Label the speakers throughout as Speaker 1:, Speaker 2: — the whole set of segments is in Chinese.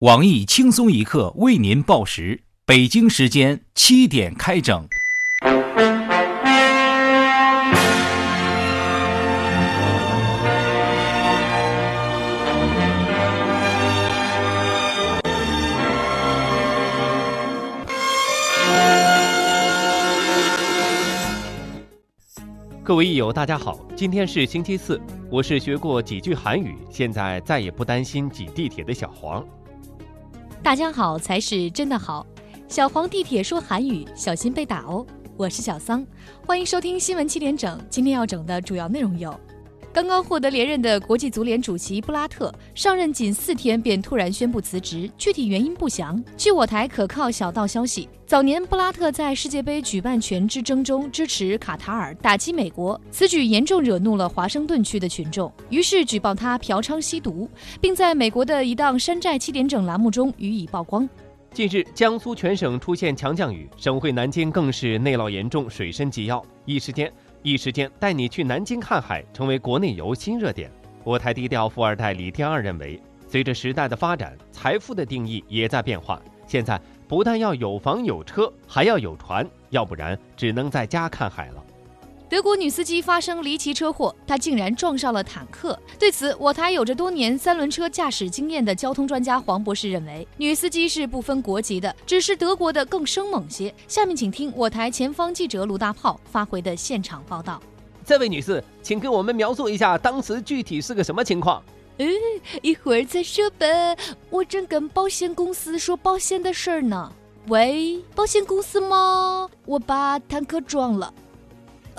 Speaker 1: 网易轻松一刻为您报时，北京时间七点开整。
Speaker 2: 各位益友，大家好，今天是星期四，我是学过几句韩语，现在再也不担心挤地铁的小黄。
Speaker 3: 大家好才是真的好，小黄地铁说韩语，小心被打哦。我是小桑，欢迎收听新闻七点整。今天要整的主要内容有。刚刚获得连任的国际足联主席布拉特上任仅四天便突然宣布辞职，具体原因不详。据我台可靠小道消息，早年布拉特在世界杯举办权之争中支持卡塔尔打击美国，此举严重惹怒了华盛顿区的群众，于是举报他嫖娼吸毒，并在美国的一档山寨七点整栏目中予以曝光。
Speaker 2: 近日，江苏全省出现强降雨，省会南京更是内涝严重，水深及腰，一时间。一时间带你去南京看海，成为国内游新热点。国台低调富二代李天二认为，随着时代的发展，财富的定义也在变化。现在不但要有房有车，还要有船，要不然只能在家看海了。
Speaker 3: 德国女司机发生离奇车祸，她竟然撞上了坦克。对此，我台有着多年三轮车驾驶经验的交通专家黄博士认为，女司机是不分国籍的，只是德国的更生猛些。下面请听我台前方记者卢大炮发回的现场报道。
Speaker 2: 这位女士，请给我们描述一下当时具体是个什么情况？
Speaker 3: 嗯，一会儿再说吧，我正跟保险公司说保险的事儿呢。喂，保险公司吗？我把坦克撞了。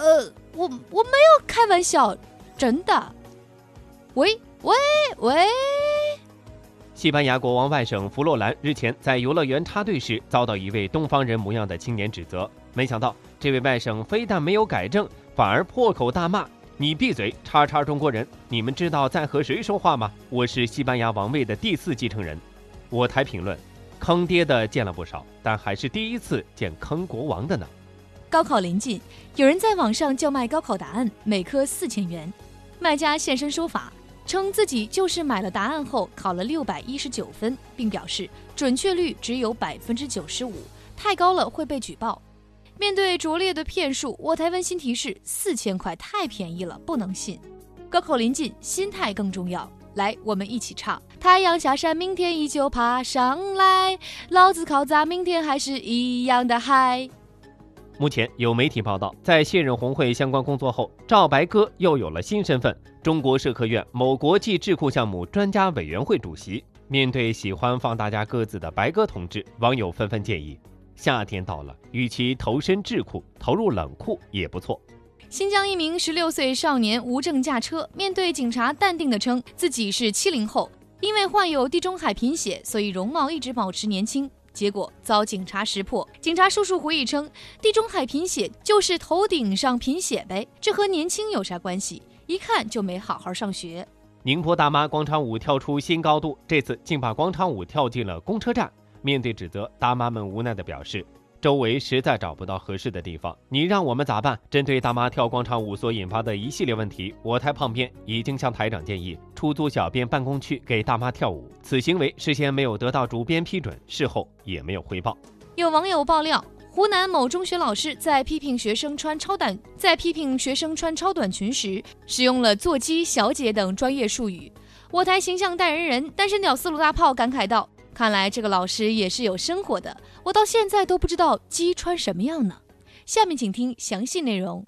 Speaker 3: 呃，我我没有开玩笑，真的。喂喂喂！
Speaker 2: 西班牙国王外甥弗洛兰日前在游乐园插队时，遭到一位东方人模样的青年指责。没想到，这位外甥非但没有改正，反而破口大骂：“你闭嘴！叉叉中国人，你们知道在和谁说话吗？我是西班牙王位的第四继承人。”我台评论：坑爹的见了不少，但还是第一次见坑国王的呢。
Speaker 3: 高考临近，有人在网上叫卖高考答案，每科四千元。卖家现身说法，称自己就是买了答案后考了六百一十九分，并表示准确率只有百分之九十五，太高了会被举报。面对拙劣的骗术，我台温馨提示：四千块太便宜了，不能信。高考临近，心态更重要。来，我们一起唱：太阳下山，明天依旧爬上来，老子考砸，明天还是一样的嗨。
Speaker 2: 目前有媒体报道，在卸任红会相关工作后，赵白鸽又有了新身份——中国社科院某国际智库项目专家委员会主席。面对喜欢放大家鸽子的白鸽同志，网友纷纷建议：夏天到了，与其投身智库，投入冷库也不错。
Speaker 3: 新疆一名十六岁少年无证驾车，面对警察，淡定地称自己是七零后，因为患有地中海贫血，所以容貌一直保持年轻。结果遭警察识破。警察叔叔回忆称：“地中海贫血就是头顶上贫血呗，这和年轻有啥关系？一看就没好好上学。”
Speaker 2: 宁波大妈广场舞跳出新高度，这次竟把广场舞跳进了公车站。面对指责，大妈们无奈地表示。周围实在找不到合适的地方，你让我们咋办？针对大妈跳广场舞所引发的一系列问题，我台胖编已经向台长建议出租小编办公区给大妈跳舞。此行为事先没有得到主编批准，事后也没有汇报。
Speaker 3: 有网友爆料，湖南某中学老师在批评学生穿超短在批评学生穿超短裙时，使用了“座机”“小姐”等专业术语。我台形象代言人单身屌丝鲁大炮感慨道。看来这个老师也是有生活的，我到现在都不知道鸡穿什么样呢。下面请听详细内容。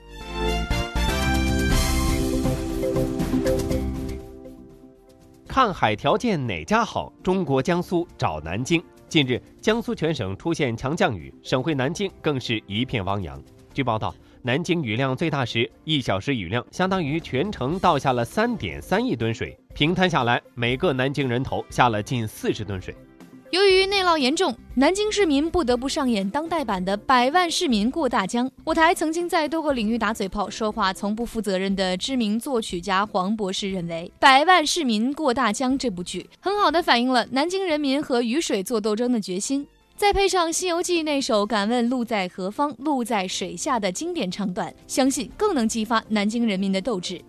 Speaker 2: 看海条件哪家好？中国江苏找南京。近日，江苏全省出现强降雨，省会南京更是一片汪洋。据报道，南京雨量最大时，一小时雨量相当于全城倒下了三点三亿吨水，平摊下来，每个南京人头下了近四十吨水。
Speaker 3: 由于内涝严重，南京市民不得不上演当代版的《百万市民过大江》。我台曾经在多个领域打嘴炮、说话从不负责任的知名作曲家黄博士认为，《百万市民过大江》这部剧很好的反映了南京人民和雨水做斗争的决心。再配上《西游记》那首“敢问路在何方，路在水下”的经典唱段，相信更能激发南京人民的斗志。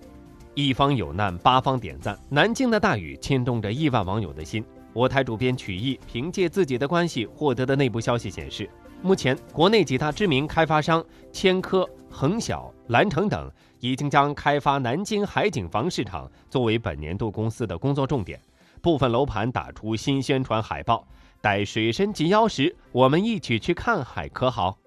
Speaker 2: 一方有难，八方点赞。南京的大雨牵动着亿万网友的心。我台主编曲艺凭借自己的关系获得的内部消息显示，目前国内几大知名开发商千科、恒小、蓝城等已经将开发南京海景房市场作为本年度公司的工作重点，部分楼盘打出新宣传海报。待水深及腰时，我们一起去看海，可好？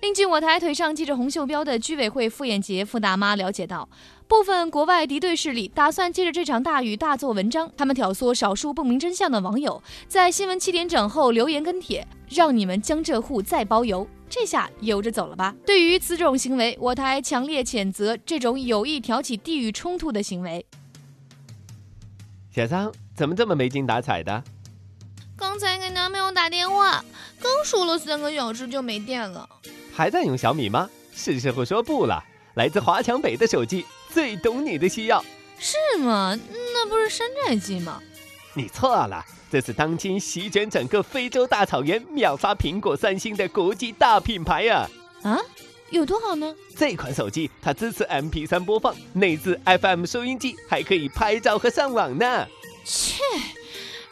Speaker 3: 另据我台腿上系着红袖标的居委会傅艳杰傅大妈了解到，部分国外敌对势力打算借着这场大雨大做文章。他们挑唆少数不明真相的网友在新闻七点整后留言跟帖，让你们江浙沪再包邮。这下悠着走了吧？对于此种行为，我台强烈谴责这种有意挑起地域冲突的行为。
Speaker 2: 小桑怎么这么没精打采的？
Speaker 4: 刚才给男朋友打电话，刚说了三个小时就没电了。
Speaker 2: 还在用小米吗？是时候说不了。来自华强北的手机最懂你的需要，
Speaker 4: 是吗？那不是山寨机吗？
Speaker 2: 你错了，这是当今席卷整个非洲大草原、秒杀苹果、三星的国际大品牌呀！
Speaker 4: 啊，有多好呢？
Speaker 2: 这款手机它支持 MP3 播放，内置 FM 收音机，还可以拍照和上网呢。
Speaker 4: 切，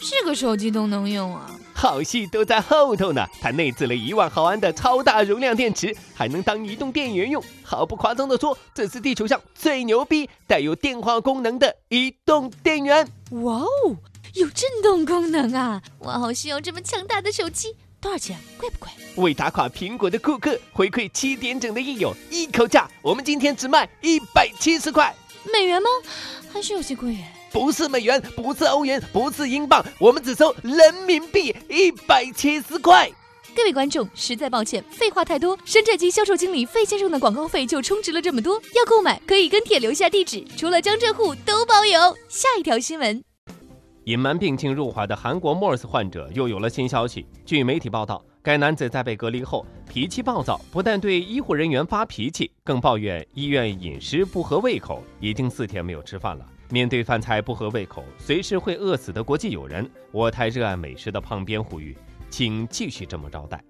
Speaker 4: 这个手机都能用啊！
Speaker 2: 好戏都在后头呢！它内置了一万毫安的超大容量电池，还能当移动电源用。毫不夸张的说，这是地球上最牛逼、带有电话功能的移动电源。
Speaker 4: 哇哦，有震动功能啊！我好需要这么强大的手机。多少钱？贵不贵？
Speaker 2: 为打垮苹果的库克回馈七点整的益友，一口价，我们今天只卖一百七十块
Speaker 4: 美元吗？还是有些贵耶。
Speaker 2: 不是美元，不是欧元，不是英镑，我们只收人民币一百七十块。
Speaker 3: 各位观众，实在抱歉，废话太多，山寨机销售经理费先生的广告费就充值了这么多。要购买可以跟帖留下地址，除了江浙沪都包邮。下一条新闻，
Speaker 2: 隐瞒病情入华的韩国 MERS 患者又有了新消息。据媒体报道，该男子在被隔离后脾气暴躁，不但对医护人员发脾气，更抱怨医院饮食不合胃口，已经四天没有吃饭了。面对饭菜不合胃口、随时会饿死的国际友人，我台热爱美食的胖编呼吁，请继续这么招待。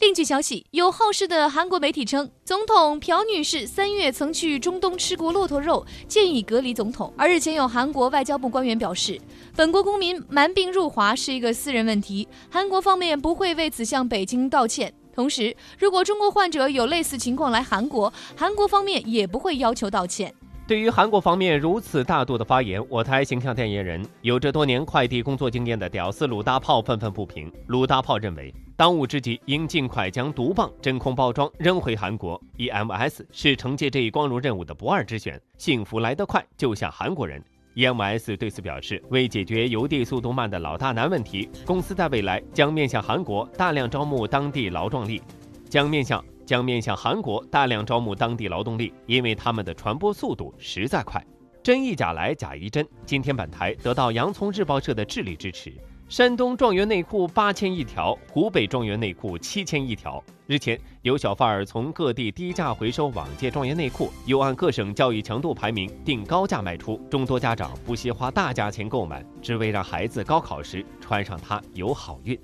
Speaker 3: 另据消息，有好事的韩国媒体称，总统朴女士三月曾去中东吃过骆驼肉，建议隔离总统。而日前有韩国外交部官员表示，本国公民瞒病入华是一个私人问题，韩国方面不会为此向北京道歉。同时，如果中国患者有类似情况来韩国，韩国方面也不会要求道歉。
Speaker 2: 对于韩国方面如此大度的发言，我台形象代言人、有着多年快递工作经验的屌丝鲁大炮愤愤不平。鲁大炮认为，当务之急应尽快将毒棒真空包装扔回韩国。EMS 是承接这一光荣任务的不二之选，幸福来得快，就像韩国人。EMS 对此表示，为解决邮递速度慢的老大难问题，公司在未来将面向韩国大量招募当地劳动力，将面向。将面向韩国大量招募当地劳动力，因为他们的传播速度实在快。真亦假来假亦真。今天本台得到洋葱日报社的智力支持。山东状元内裤八千一条，湖北状元内裤七千一条。日前，有小贩儿从各地低价回收往届状元内裤，又按各省教育强度排名定高价卖出。众多家长不惜花大价钱购买，只为让孩子高考时穿上它有好运。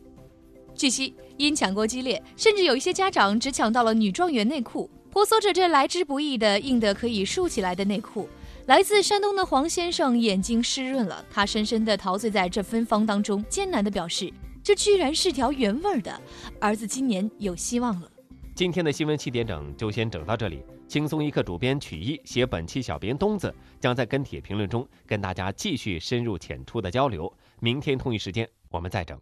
Speaker 3: 据悉，因抢购激烈，甚至有一些家长只抢到了女状元内裤，婆娑着这来之不易的硬的可以竖起来的内裤。来自山东的黄先生眼睛湿润了，他深深地陶醉在这芬芳当中，艰难地表示：“这居然是条原味的，儿子今年有希望了。”
Speaker 2: 今天的新闻七点整就先整到这里。轻松一刻主编曲艺写本期小编东子将在跟帖评论中跟大家继续深入浅出的交流。明天同一时间我们再整。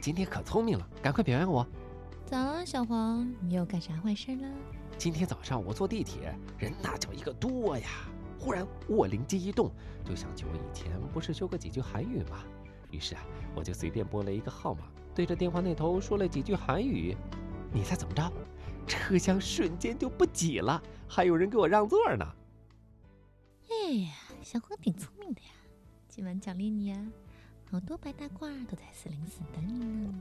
Speaker 2: 今天可聪明了，赶快表扬我！
Speaker 4: 早啊，小黄，你又干啥坏事了？
Speaker 2: 今天早上我坐地铁，人那叫一个多呀！忽然我灵机一动，就想起我以前不是学过几句韩语吗？于是啊，我就随便拨了一个号码，对着电话那头说了几句韩语。你猜怎么着？车厢瞬间就不挤了，还有人给我让座呢！
Speaker 4: 哎呀，小黄挺聪明的呀，今晚奖励你啊！好多白大褂都在四零四等你呢。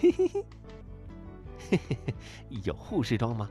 Speaker 2: 嘿嘿嘿，嘿嘿嘿，有护士装吗？